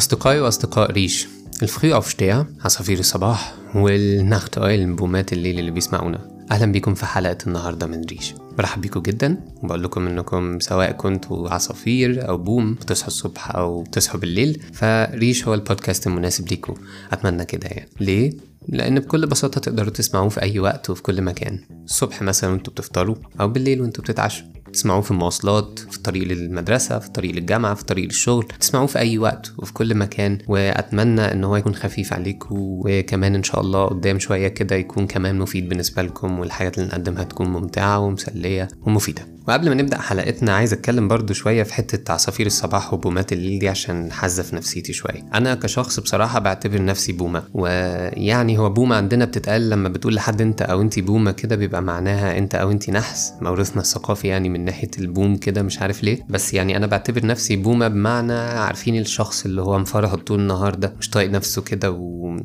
أصدقائي وأصدقاء ريش الفخي أوفشتيا عصافير الصباح والنخت أويل بومات الليل اللي بيسمعونا. أهلا بيكم في حلقة النهاردة من ريش. برحب بيكم جدا وبقول لكم إنكم سواء كنتوا عصافير أو بوم بتصحوا الصبح أو بتصحوا بالليل فريش هو البودكاست المناسب ليكم. أتمنى كده يعني. ليه؟ لأن بكل بساطة تقدروا تسمعوه في أي وقت وفي كل مكان. الصبح مثلا وأنتوا بتفطروا أو بالليل وأنتوا بتتعشوا. تسمعوه في المواصلات في الطريق للمدرسة في الطريق للجامعة في الطريق للشغل تسمعوه في أي وقت وفي كل مكان. وأتمنى إن هو يكون خفيف عليكم وكمان إن شاء الله قدام شوية كده يكون كمان مفيد بالنسبة لكم والحاجات اللي نقدمها تكون ممتعة ومسلية ومفيدة. وقبل ما نبدأ حلقتنا عايز أتكلم برضو شوية في حتة عصافير الصباح وبومات الليل دي عشان حزة نفسيتي شوية. أنا كشخص بصراحة بعتبر نفسي بومة ويعني هو بومة عندنا بتتقال لما بتقول لحد أنت أو أنت بومة كده بيبقى معناها أنت أو أنت نحس موروثنا الثقافي يعني من ناحية البوم كده مش عارف ليه. بس يعني أنا بعتبر نفسي بومة بمعنى عارفين الشخص اللي هو مفرهد طول النهار ده مش طايق نفسه كده و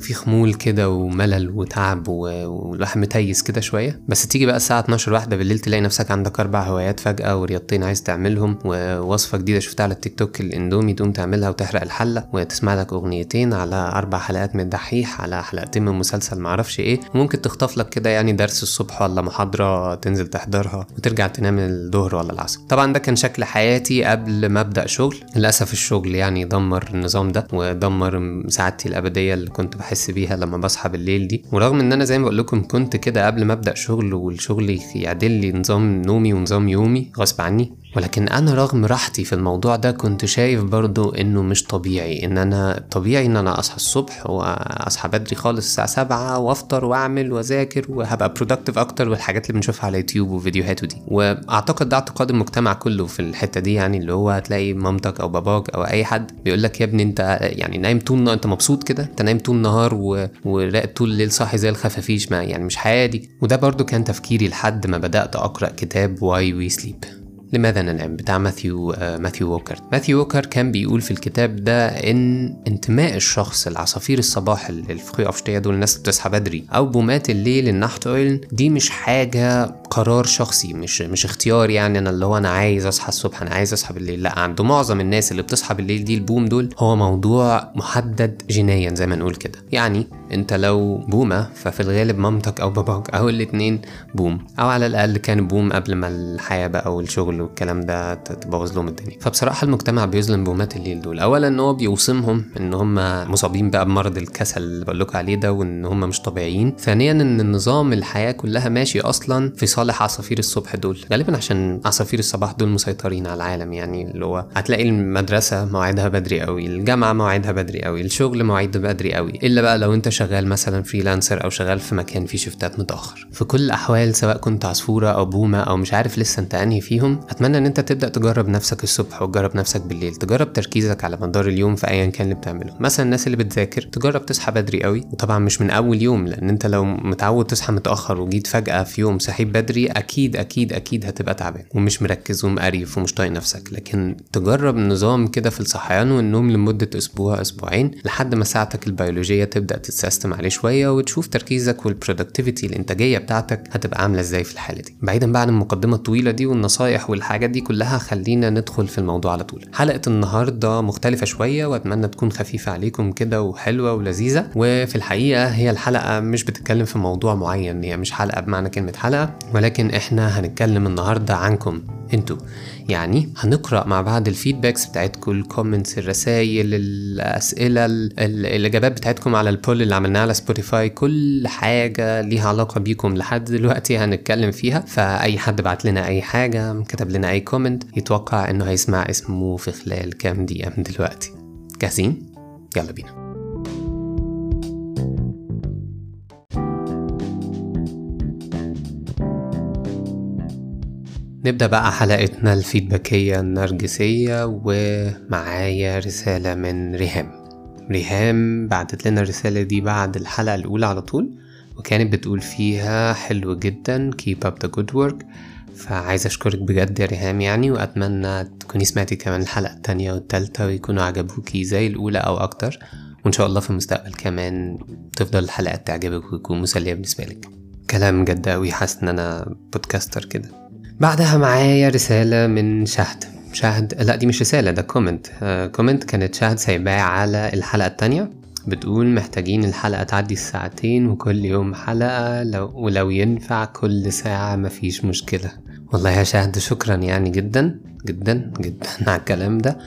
في خمول كده وملل وتعب والواحد متيس كده شوية. بس تيجي بقى الساعة 12 واحدة بالليل تلاقي نفسك عندك أربع هوايات فجأة ورياضتين عايز تعملهم ووصفة جديدة شفتها على التيك توك الإندومي تقوم تعملها وتحرق الحلة وتسمع لك أغنيتين على أربع حلقات من الدحيح على حلقتين من مسلسل معرفش إيه. وممكن تخطف لك كده يعني درس الصبح ولا محاضرة تنزل تحضرها وترجع تنام الظهر ولا العصر. طبعا ده كان شكل حياتي قبل ما أبدأ شغل. للأسف الشغل يعني دمر النظام ده ودمر سعادتي الأبدية اللي كنت بحس بيها لما بصحى بالليل دي. ورغم إن أنا زي ما بقول لكم كنت كده قبل ما أبدأ شغل والشغل يعدل لي نظام نومي ونظام يومي غصب عني ولكن أنا رغم راحتي في الموضوع ده كنت شايف برضو إنه مش طبيعي. إن أنا طبيعي إن أنا أصحى الصبح وأصحى بدري خالص الساعة 7 وأفطر وأعمل وأذاكر وهبقى productive أكتر والحاجات اللي بنشوفها على يوتيوب وفيديوهاته دي. وأعتقد ده اعتقاد المجتمع كله في الحتة دي يعني اللي هو هتلاقي مامتك أو باباك أو أي حد بيقول لك يا ابني أنت يعني نايم طول أنت مبسوط كده؟ أنت نايم طول النهار و... وراقد طول الليل صاحي زي الخفافيش ما يعني مش حياه دي وده برضو كان تفكيري لحد ما بدأت أقرأ كتاب Why We Sleep. لماذا ننام بتاع ماثيو آه ماثيو ووكر. ماثيو ووكر كان بيقول في الكتاب ده إن انتماء الشخص العصافير الصباح ال Frühaufsteher دول الناس بتصحى بدري أو بومات الليل ال Nachteule دي مش حاجة قرار شخصي مش مش اختيار يعني أنا اللي هو أنا عايز أصحى الصبح أنا عايز أصحى بالليل لأ عند معظم الناس اللي بتصحى بالليل دي البوم دول هو موضوع محدد جينيا زي ما نقول كده. يعني أنت لو بومة ففي الغالب مامتك أو باباك أو الاتنين بوم أو على الأقل كان بوم قبل ما الحياة بقى والشغل والكلام ده تبوظ لهم الدنيا. فبصراحة المجتمع بيظلم بومات الليل دول. اولا إن هو بيوصمهم إن هم مصابين بقى بمرض الكسل اللي بقول لكم عليه ده وإن هم مش طبيعيين. ثانيا إن النظام الحياة كلها ماشي أصلا في صالح عصافير الصبح دول. غالبا عشان عصافير الصباح دول مسيطرين على العالم يعني اللي هو هتلاقي المدرسة مواعيدها بدري قوي الجامعة مواعيدها بدري قوي الشغل مواعيده بدري قوي إلا بقى لو أنت شغال مثلا freelancer أو شغال في مكان فيه شفتات متأخر. في كل الأحوال سواء كنت عصفورة أو بومة أو مش عارف لسه أنت أنهي فيهم أتمنى إن أنت تبدأ تجرب نفسك الصبح وتجرب نفسك بالليل. تجرب تركيزك على مدار اليوم في ايا كان اللي بتعمله. مثلا الناس اللي بتذاكر تجرب تصحى بدري قوي وطبعا مش من أول يوم لأن أنت لو متعود تصحى متأخر وجيت فجأة في يوم صحيت بدري أكيد أكيد أكيد هتبقى تعبان ومش مركز ومقريف ومش طايق نفسك. لكن تجرب نظام كده في الصحيان والنوم لمدة أسبوع أسبوعين لحد ما ساعتك البيولوجية تبدأ تتسيستم عليه شوية وتشوف تركيزك وال productivity الإنتاجية بتاعتك هتبقى عاملة إزاي في الحالة دي. بعيدا بقى عن المقدمة الطويلة دي والنصايح والحاجات دي كلها خلينا ندخل في الموضوع على طول. حلقة النهارده مختلفة شوية وأتمنى تكون خفيفة عليكم كده وحلوة ولذيذة. وفي الحقيقة هي الحلقة مش بتتكلم في موضوع معين هي مش حلقة بمعنى كلمة حلقة. ولكن إحنا هنتكلم النهارده عنكم. أنتوا يعني هنقرأ مع بعض ال feedbacks بتاعتكم ال comments الرسائل الأسئلة الإجابات بتاعتكم على ال poll اللي عملناه على سبوتيفاي كل حاجة ليها علاقة بيكم لحد دلوقتي هنتكلم فيها. فأي حد بعت لنا أي حاجة كتب لنا أي comment يتوقع إنه هيسمع اسمه في خلال كام دقيقة من دلوقتي. جاهزين؟ يلا بينا. نبدأ بقى حلقتنا الفيدباكية النرجسية ومعايا رسالة من ريهام. ريهام بعتت لنا الرسالة دي بعد الحلقة الأولى على طول وكانت بتقول فيها حلو جدا keep up the good work. فعايز أشكرك بجد يا ريهام يعني وأتمنى تكوني سمعتي كمان الحلقة التانية والتالتة ويكونوا عجبوكي زي الأولى أو أكتر وإن شاء الله في المستقبل كمان تفضل الحلقات تعجبك وتكون مسلية بالنسبة لك. كلام جد أوي حاسس إن أنا podcaster كده. بعدها معايا رسالة من شهد. شاهد لا دي مش رسالة ده comment آه comment كانت شاهد سايباه على الحلقة التانية. بتقول محتاجين الحلقة تعدي الساعتين وكل يوم حلقة لو ولو ينفع كل ساعة مفيش مشكلة. والله يا شاهد شكرا يعني جدا جدا جدا على الكلام ده.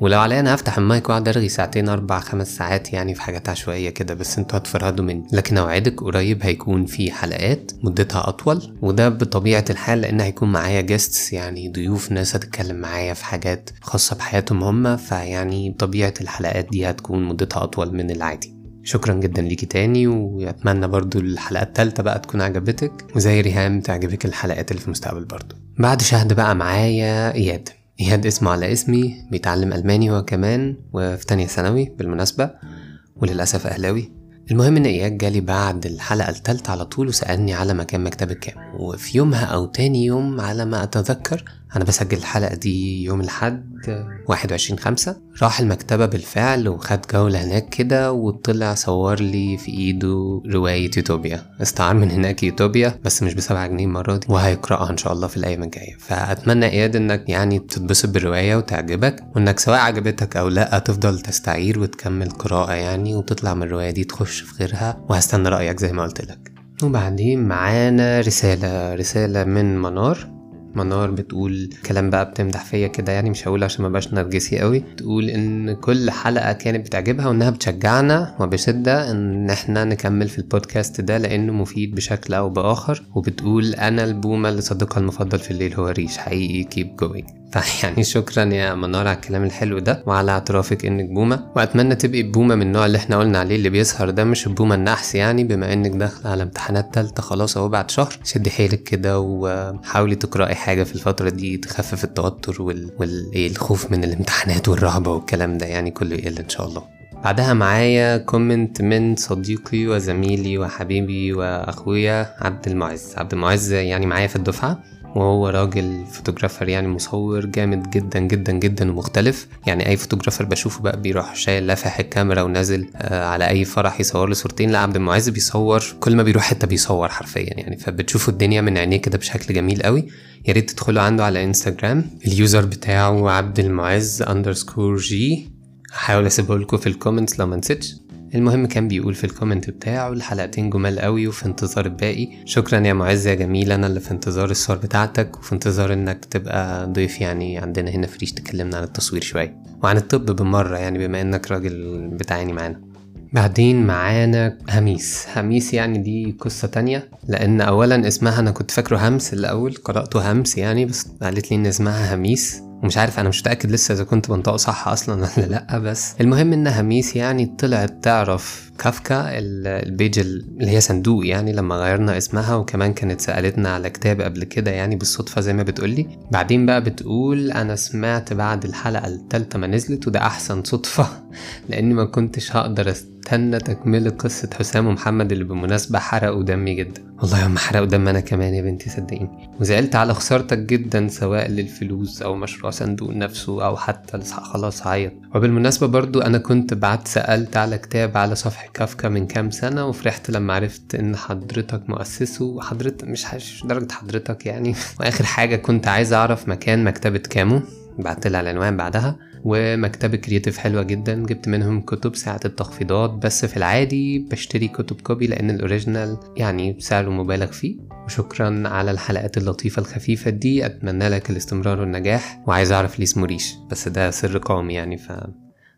ولو عليا أنا هفتح المايك وأقعد ارغي ساعتين أربع خمس ساعات يعني في حاجات عشوائية كده بس أنتوا هتفرهدوا مني. لكن أوعدك قريب هيكون في حلقات مدتها أطول وده بطبيعة الحال لأن هيكون معايا guests يعني ضيوف ناس هتتكلم معايا في حاجات خاصة بحياتهم هم فيعني طبيعه الحلقات دي هتكون مدتها أطول من العادي. شكرا جدا ليكي تاني وأتمنى برضو الحلقة التالتة بقى تكون عجبتك وزي ريهام تعجبك الحلقات اللي في المستقبل برضو. بعد شهد بقى معايا إياد. اياد اسمه على اسمي بيتعلم ألماني هو كمان وفي تانية ثانوي بالمناسبة وللأسف أهلاوي. المهم إن اياد جالي بعد الحلقة التالتة على طول وسألني على مكان مكتبة كام. وفي يومها أو تاني يوم على ما أتذكر أنا بسجل الحلقة دي يوم الحد 21 خمسة. راح المكتبة بالفعل وخد جولة هناك كده وطلع صور لي في إيده رواية يوتوبيا. استعار من هناك يوتوبيا بس مش بسبعة جنيه المرة دي. وهيقرأها إن شاء الله في الأيام الجاية. فأتمنى اياد إنك يعني تتبسط بالرواية وتعجبك وإنك سواء عجبتك أو لأ تفضل تستعير وتكمل قراءة يعني وتطلع من الرواية دي تخش في غيرها. وهستنى رأيك زي ما قلت لك. وبعدين معانا رسالة رسالة من منار. منار بتقول كلام بقى بتمدح فيا كده يعني مش هقول عشان ما بقاش نرجسي قوي. تقول إن كل حلقة كانت بتعجبها وإنها بتشجعنا وبشده إن إحنا نكمل في البودكاست ده لأنه مفيد بشكل أو بآخر. وبتقول أنا البومة اللي صديقها المفضل في الليل هو ريش حقيقي keep going فيعني شكرا يا منار على الكلام الحلو ده وعلى اعترافك إنك بومة. وأتمنى تبقي بومة من النوع اللي إحنا قلنا عليه اللي بيسهر ده مش البومة النحس يعني. بما إنك داخله على امتحانات تالتة خلاص أهو بعد شهر شدي حيلك كده وحاولي تقرأي حاجة في الفترة دي تخفف التوتر وال... والخوف من الامتحانات والرهبة والكلام ده يعني كله يقل إن شاء الله. بعدها معايا comment من صديقي وزميلي وحبيبي وأخويا عبد المعز. عبد المعز يعني معايا في الدفعة. وهو راجل photographer يعني مصور جامد جدا جدا جدا ومختلف. يعني أي photographer بشوفه بقى بيروح شايل لافح الكاميرا ونازل آه على أي فرح يصور له صورتين. لا عبد المعز بيصور كل ما بيروح حتة بيصور حرفيا يعني. فبتشوفوا الدنيا من عينيه كده بشكل جميل قوي. يا ريت تدخلوا عنده على إنستجرام. ال user بتاعه عبد المعز underscore G هحاول أسيبه لكم في ال comments لو ما نسيتش. المهم كان بيقول في ال comment بتاعه الحلقتين جمال قوي وفي انتظار الباقي. شكرا يا معز يا جميل أنا اللي في انتظار الصور بتاعتك وفي انتظار إنك تبقى ضيف يعني عندنا هنا في ريش تكلمنا عن التصوير شوية. وعن الطب بالمرة يعني بما إنك راجل بتعاني معانا. بعدين معانا هميس. هميس يعني دي قصة تانية لأن أولا اسمها أنا كنت فاكره همس الأول قرأته همس يعني بس قالت لي إن اسمها هميس. ومش عارف أنا مش متأكد لسه إذا كنت بنطقه صح أصلا ولا لأ بس المهم ان هميس يعني طلعت تعرف كافكا ال page اللي هي صندوق يعني لما غيرنا اسمها وكمان كانت سألتنا على كتاب قبل كده يعني بالصدفة زي ما بتقولي بعدين بقى بتقول أنا سمعت بعد الحلقة الثالثه ما نزلت وده أحسن صدفة لأني ما كنتش هقدر أستنى تكملة قصة حسام ومحمد اللي بالمناسبة حرقوا دمي جدا. والله هم حرقوا دم أنا كمان يا بنتي صدقيني. وزعلت على خسارتك جدا سواء للفلوس أو مشروع صندوق نفسه أو حتى خلاص عيط. وبالمناسبة برضو أنا كنت بعت سألت على كتاب على صفحة كافكا من كام سنة وفرحت لما عرفت إن حضرتك مؤسسه وحضرتك مش مش درجة حضرتك يعني. وآخر حاجة كنت عايز أعرف مكان مكتبة كامو. بعت لها العنوان بعدها. ومكتبة كرياتيف حلوة جدا. جبت منهم كتب ساعة التخفيضات. بس في العادي بشتري كتب copy لأن ال original يعني سعره مبالغ فيه. وشكرا على الحلقات اللطيفة الخفيفة دي. أتمنى لك الاستمرار والنجاح. وعايز أعرف ليه اسمه ريش بس ده سر قومي يعني ف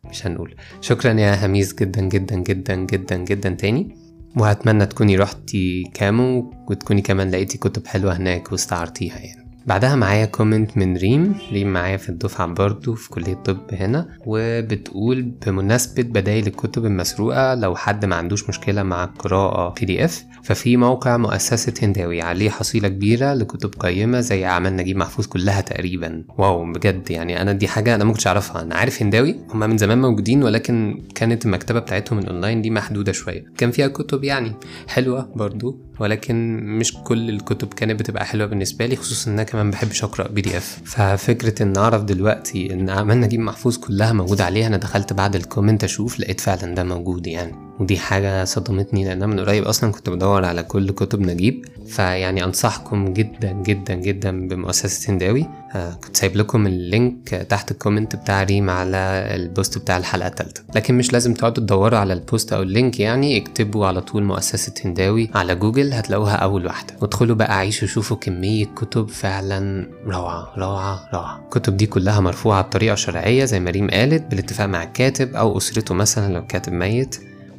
مش هنقول. شكرا يا هميس جدا جدا جدا جدا جدا تاني. وهتمنى تكوني رحتي كامو وتكوني كمان لقيتي كتب حلوة هناك واستعرتيها يعني. بعدها معايا comment من ريم. ريم معايا في الدفعة برضو في كلية طب هنا وبتقول بمناسبة بدايل الكتب المسروقة لو حد ما عندوش مشكلة مع القراءة PDF ففي موقع مؤسسة هنداوي عليه حصيلة كبيرة لكتب قيمة زي أعمال نجيب محفوظ كلها تقريبا. wow بجد يعني أنا دي حاجة أنا ما كنتش أعرفها. أنا عارف هنداوي هما من زمان موجودين ولكن كانت المكتبة بتاعتهم الأونلاين دي محدودة شوية. كان فيها كتب يعني حلوة برضو. ولكن مش كل الكتب كانت بتبقى حلوة بالنسبة لي خصوصا إن أنا كمان بحبش أقرأ PDF ففكرة إن أعرف دلوقتي إن أعمال نجيب محفوظ كلها موجودة عليها أنا دخلت بعد ال comment أشوف لقيت فعلا ده موجود يعني. ودي حاجة صدمتني لأن من قريب أصلا كنت بدور على كل كتب نجيب. فيعني أنصحكم جدا جدا جدا بمؤسسة هنداوي آه كنت سايب لكم ال link تحت ال comment بتاع ريم على ال post بتاع الحلقة التالتة. لكن مش لازم تقعدوا تدوروا على ال post أو ال link يعني اكتبوا على طول مؤسسة هنداوي على جوجل هتلاقوها أول واحدة. وادخلوا بقى عيشوا شوفوا كمية كتب فعلا روعة روعة روعة. الكتب دي كلها مرفوعة بطريقة شرعية زي ما ريم قالت بالاتفاق مع الكاتب أو أسرته مثلا لو كاتب ميت.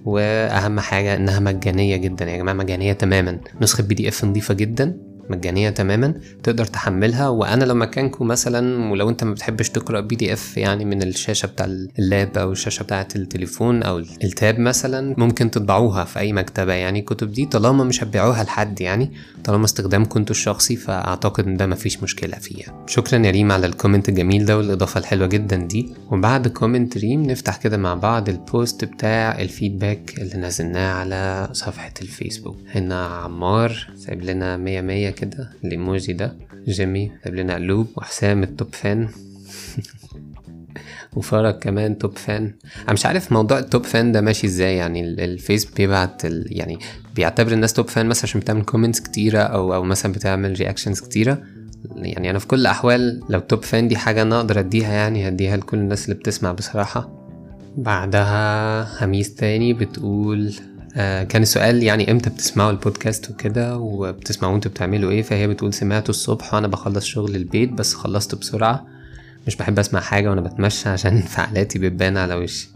وأهم حاجة إنها مجانية جدا. يا جماعة مجانية تماما. نسخة PDF نظيفة جدا. مجانية تماما تقدر تحملها. وأنا لو مكانكم مثلا ولو أنت ما بتحبش تقرأ PDF يعني من الشاشة بتاع ال lap أو الشاشة بتاعة التليفون أو ال tab مثلا ممكن تطبعوها في أي مكتبة. يعني الكتب دي طالما مش هتبيعوها لحد يعني طالما استخدامكم أنتوا الشخصي فأعتقد إن ده مفيش مشكلة فيها. شكرا يا ريم على ال comment الجميل ده والإضافة الحلوة جدا دي. وبعد comment ريم نفتح كده مع بعض ال post بتاع ال feedback اللي نزلناه على صفحة الفيسبوك. هنا عمار سايب لنا مية مية كده. الإيموجي ده جيمي سايب لنا قلوب وحسام ال top fan وفرج كمان top fan أنا مش عارف موضوع ال top fan ده ماشي إزاي يعني الفيس بيبعت ال... يعني بيعتبر الناس top fan مثلا عشان بتعمل comments كتيرة أو أو مثلا بتعمل reactions كتيرة. يعني أنا في كل الأحوال لو top fan دي حاجة أنا أقدر أديها يعني هديها لكل الناس اللي بتسمع بصراحة. بعدها هميس تاني بتقول كان السؤال يعني إمتى بتسمعوا البودكاست وكده وبتسمعوا أنتوا بتعملوا إيه؟ فهي بتقول سمعته الصبح وأنا بخلص شغل البيت بس خلصته بسرعة. مش بحب اسمع حاجة وأنا بتمشى عشان انفعالاتي بتبان على وشي.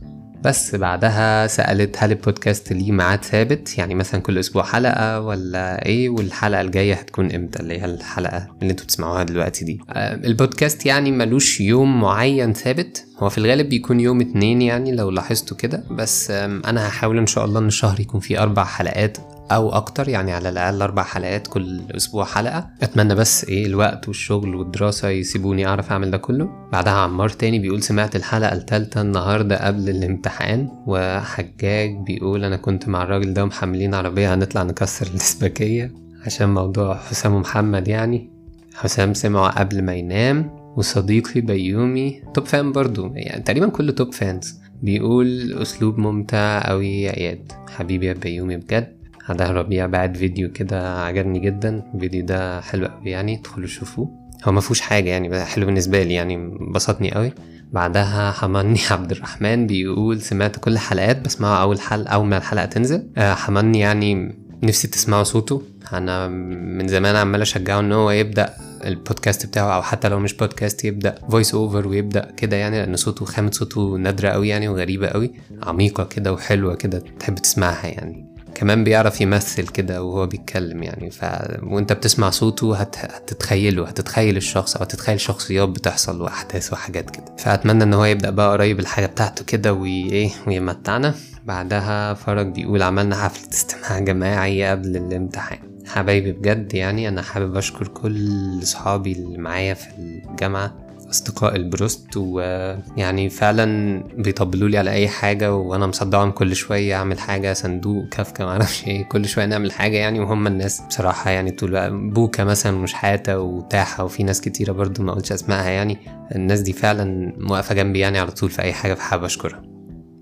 بس بعدها سألت هل البودكاست ليه ميعاد ثابت؟ يعني مثلا كل أسبوع حلقة ولا إيه؟ والحلقة الجاية هتكون إمتى؟ اللي هي الحلقة اللي أنتوا بتسمعوها دلوقتي دي. آه البودكاست يعني ملوش يوم معين ثابت. هو في الغالب بيكون يوم اتنين يعني لو لاحظتوا كده. بس أنا هحاول إن شاء الله إن الشهر يكون فيه أربع حلقات. أو أكتر يعني على الأقل أربع حلقات كل أسبوع حلقة. أتمنى بس إيه الوقت والشغل والدراسة يسيبوني أعرف أعمل ده كله. بعدها عمار تاني بيقول سمعت الحلقة الثالثه النهارده قبل الامتحان وحجاج بيقول أنا كنت مع الراجل ده ومحملين عربية هنطلع نكسر الاسباكيه عشان موضوع حسام ومحمد يعني. حسام سمعه قبل ما ينام وصديقي بيومي توب فان برضو يعني تقريبا كله توب فانز. بيقول أسلوب ممتع قوي يا اياد حبيبي يا بيومي بجد. هذا ربيع بعد فيديو كده عجبني جدا. الفيديو ده حلو قوي يعني ادخلوا شوفوه. هو ما فيهوش حاجة يعني حلو بالنسبة لي يعني بسطني قوي. بعدها حماني عبد الرحمن بيقول سمعت كل الحلقات بسمعها أول حلقه أول ما الحلقة تنزل. آه حماني يعني نفسي تسمعوا صوته. أنا من زمان عمال أشجعه إن هو يبدأ البودكاست بتاعه أو حتى لو مش بودكاست يبدأ voice over ويبدأ كده يعني لأن صوته خامة صوته نادرة قوي يعني وغريبة قوي. عميقة كده وحلوة كده تحب تسمعها يعني. كمان بيعرف يمثل كده وهو بيتكلم يعني. ف... وانت بتسمع صوته هت... هتتخيله هتتخيل الشخص أو هتتخيل شخصيات بتحصل وأحداث وحاجات كده. فأتمنى إن هو يبدأ بقى قريب الحاجة بتاعته كده وايه ويمتعنا. بعدها فرج بيقول عملنا حفلة استماع جماعي قبل الامتحان. حبايبي بجد يعني أنا حابب أشكر كل صحابي اللي معايا في الجامعة. أصدقاء البروست ويعني فعلا بيطبلوا لي على أي حاجة وأنا مصدعهم كل شوية أعمل حاجة صندوق كافكا معرفش إيه كل شوية نعمل حاجة يعني وهم الناس بصراحة يعني طول بوكا مثلا مش حاتة وتاحة وفي ناس كتيرة برضو ما قلتش أسمائها يعني. الناس دي فعلا واقفة جنبي يعني على طول في أي حاجة فحابب أشكرها.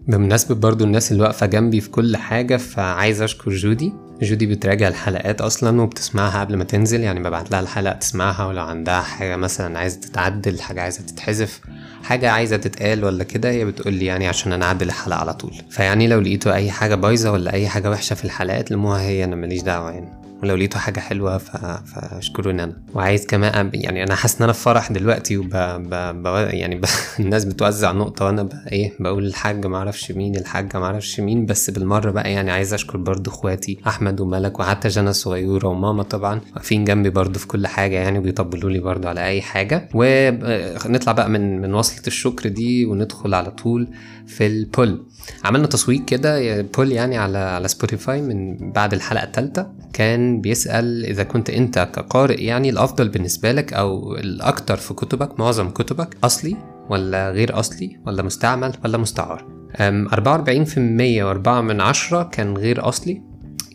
بمناسبة برضو الناس اللي واقفة جنبي في كل حاجة فعايز أشكر جودي. جودي بتراجع الحلقات أصلا وبتسمعها قبل ما تنزل يعني ببعت لها الحلقة تسمعها ولو عندها حاجة مثلا عايزة تتعدل حاجة عايزة تتحذف حاجة عايزة تتقال ولا كده هي بتقول لي يعني عشان أنا أعدل الحلقة على طول. فيعني لو لقيتوا أي حاجة بايظة ولا أي حاجة وحشة في الحلقات لموها هي أنا ماليش دعوة يعني. ولو لقيتوا حاجة حلوة ف... فاشكروني أنا. وعايز كمان يعني أنا حاسس إن أنا في فرح دلوقتي وب... ب... ب... يعني ب... الناس بتوزع نقطة وأنا بقى إيه بقول الحاج معرفش مين الحاجة معرفش مين. بس بالمرة بقى يعني عايز أشكر برضو إخواتي أحمد وملك وحتى جنى الصغيرة وماما طبعا واقفين جنبي برضو في كل حاجة يعني وبيطبلوا لي برضو على أي حاجة. ونطلع بقى من من وصلة الشكر دي وندخل على طول في ال poll. عملنا تصويت كده poll يعني على على Spotify من بعد الحلقة الثالثه كان بيسأل إذا كنت أنت كقارئ يعني الأفضل بالنسبة لك أو الاكثر في كتبك معظم كتبك أصلي ولا غير أصلي ولا مستعمل ولا مستعار؟ 44% وأربعة من عشرة كان غير أصلي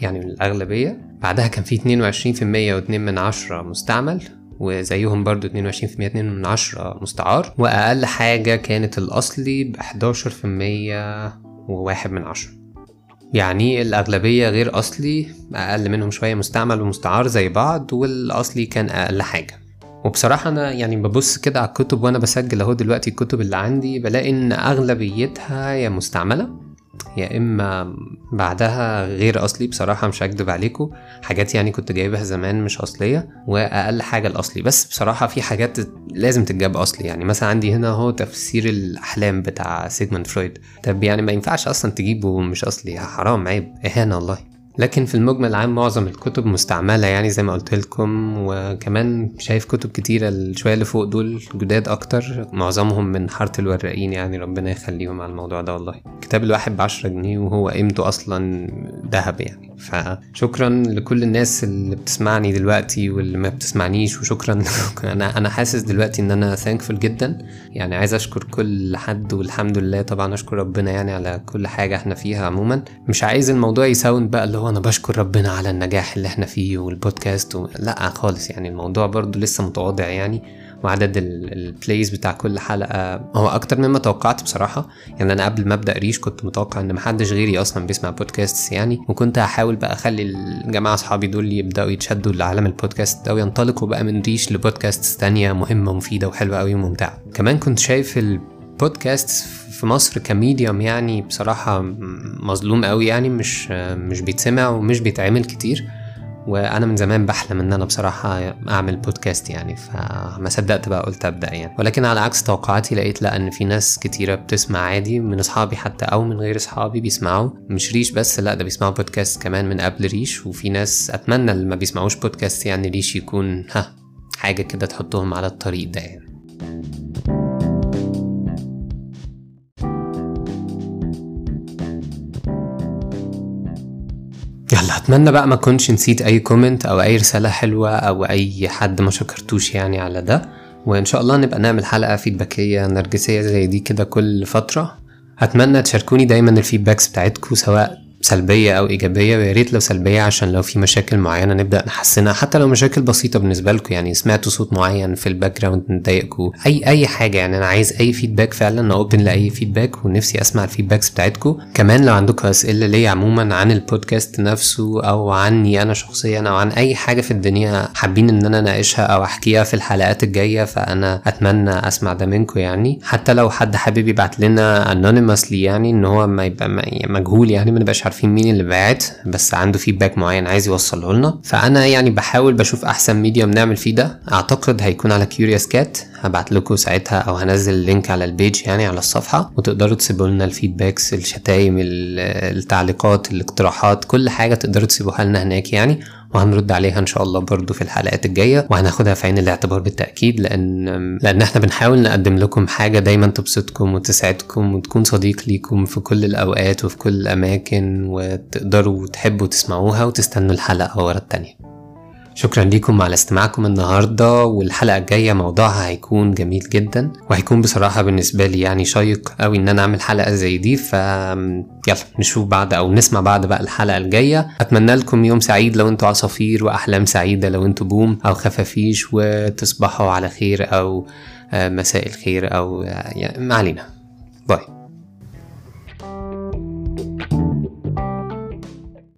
يعني من الأغلبية. بعدها كان في 22% واتنين من عشرة مستعمل وزيهم برضو 22% 2 من عشرة مستعار. وأقل حاجة كانت الأصلي ب 11% وواحد من عشرة. يعني الأغلبية غير أصلي أقل منهم شوية مستعمل ومستعار زي بعض والأصلي كان أقل حاجة. وبصراحة أنا يعني ببص كده على الكتب وأنا بسجل أهو دلوقتي الكتب اللي عندي بلاقي إن أغلبيتها يا مستعملة يا إما بعضها غير أصلي بصراحة مش هكدب عليكم حاجات يعني كنت جايبها زمان مش أصلية وأقل حاجة الأصلي. بس بصراحة في حاجات لازم تتجاب أصلي. يعني مثلا عندي هنا أهو تفسير الأحلام بتاع سيجموند فرويد. طب يعني ما ينفعش أصلا تجيبه مش أصلي حرام عيب. إهانة والله. لكن في المجمل العام معظم الكتب مستعملة يعني زي ما قلت لكم وكمان شايف كتب كتيرة شوية اللي فوق دول جداد أكتر معظمهم من حارة الورقين يعني ربنا يخليهم على الموضوع ده والله. كتاب الواحد بعشرة جنيه وهو قيمته أصلا ذهب يعني. فشكرا لكل الناس اللي بتسمعني دلوقتي واللي ما بتسمعنيش وشكرا أنا أنا حاسس دلوقتي إن أنا thankful جدا. يعني عايز أشكر كل حد والحمد لله. طبعا أشكر ربنا يعني على كل حاجة إحنا فيها عموما. مش عايز الموضوع ي sound بقى اللي هو أنا بشكر ربنا على النجاح اللي إحنا فيه والبودكاست و... لا خالص يعني الموضوع برضو لسه متواضع يعني وعدد ال plays بتاع كل حلقة هو أكتر مما توقعت بصراحة. يعني أنا قبل ما أبدأ ريش كنت متوقع إن محدش غيري أصلا بيسمع بودكاست يعني وكنت هحاول بقى أخلي الجماعة أصحابي دول يبدأوا يتشدوا لعالم البودكاست ده وينطلقوا بقى من ريش لبودكاست تانية مهمة ومفيدة وحلوة قوي وممتعة. كمان كنت شايف البودكاست في مصر كميديوم يعني بصراحة مظلوم قوي يعني مش مش بيتسمع ومش بيتعمل كتير. وأنا من زمان بحلم إن أنا بصراحة أعمل بودكاست يعني فما صدقت بقى قلت أبدأ يعني. ولكن على عكس توقعاتي لقيت لأ إن في ناس كتيرة بتسمع عادي من أصحابي حتى أو من غير أصحابي بيسمعوا. مش ريش بس لأ ده بيسمعوا بودكاست كمان من قبل ريش. وفي ناس أتمنى اللي ما بيسمعوش بودكاست يعني ريش يكون ها حاجة كده تحطهم على الطريق ده يعني. يلا أتمنى بقى ما كنتش نسيت أي comment أو أي رسالة حلوة أو أي حد ما شكرتوش يعني على ده. وإن شاء الله نبقى نعمل حلقة feedback ية نرجسية زي دي كده كل فترة. أتمنى تشاركوني دايما ال feedbacks بتاعتكم سواء سلبية أو إيجابية ويا ريت لو سلبية عشان لو في مشاكل معينة نبدأ نحسنها حتى لو مشاكل بسيطة بالنسبة لكم. يعني سمعتوا صوت معين في ال background مضايقكم أي أي حاجة يعني أنا عايز أي feedback فعلا أنا open لأي feedback ونفسي أسمع ال feedbacks بتاعتكم. كمان لو عندكم أسئلة ليا عموما عن البودكاست نفسه أو عني أنا شخصيا أو عن أي حاجة في الدنيا حابين إن أنا أناقشها أو أحكيها في الحلقات الجاية فأنا أتمنى أسمع ده منكم يعني. حتى لو حد حابب يبعت لنا anonymously يعني إن هو ما يبقى مجهول يعني ما نبقاش عارفين مين اللي بعت بس عنده feedback معين عايز يوصله لنا. فأنا يعني بحاول بشوف أحسن medium نعمل فيه ده. أعتقد هيكون على CuriousCat هبعت لكم ساعتها أو هنزل ال link على ال page يعني على الصفحة وتقدروا تسيبوا لنا ال feedbacks الشتايم التعليقات الاقتراحات كل حاجة تقدروا تسيبوها لنا هناك يعني. وهنرد عليها إن شاء الله برضو في الحلقات الجاية وهناخدها في عين الاعتبار بالتأكيد لأن لأن إحنا بنحاول نقدم لكم حاجة دايما تبسطكم وتسعدكم وتكون صديق ليكم في كل الأوقات وفي كل الأماكن وتقدروا تحبوا تسمعوها وتستنوا الحلقة ورا التانية. شكرا ليكم على استماعكم النهاردة والحلقة الجاية موضوعها هيكون جميل جدا وهيكون بصراحة بالنسبة لي يعني شيق قوي إن أنا أعمل حلقة زي دي. ف يلا نشوف بعض أو نسمع بعض بقى الحلقة الجاية. أتمنى لكم يوم سعيد لو أنتوا عصافير وأحلام سعيدة لو أنتوا بوم أو خفافيش وتصبحوا على خير أو مساء الخير أو يعني ما علينا. باي.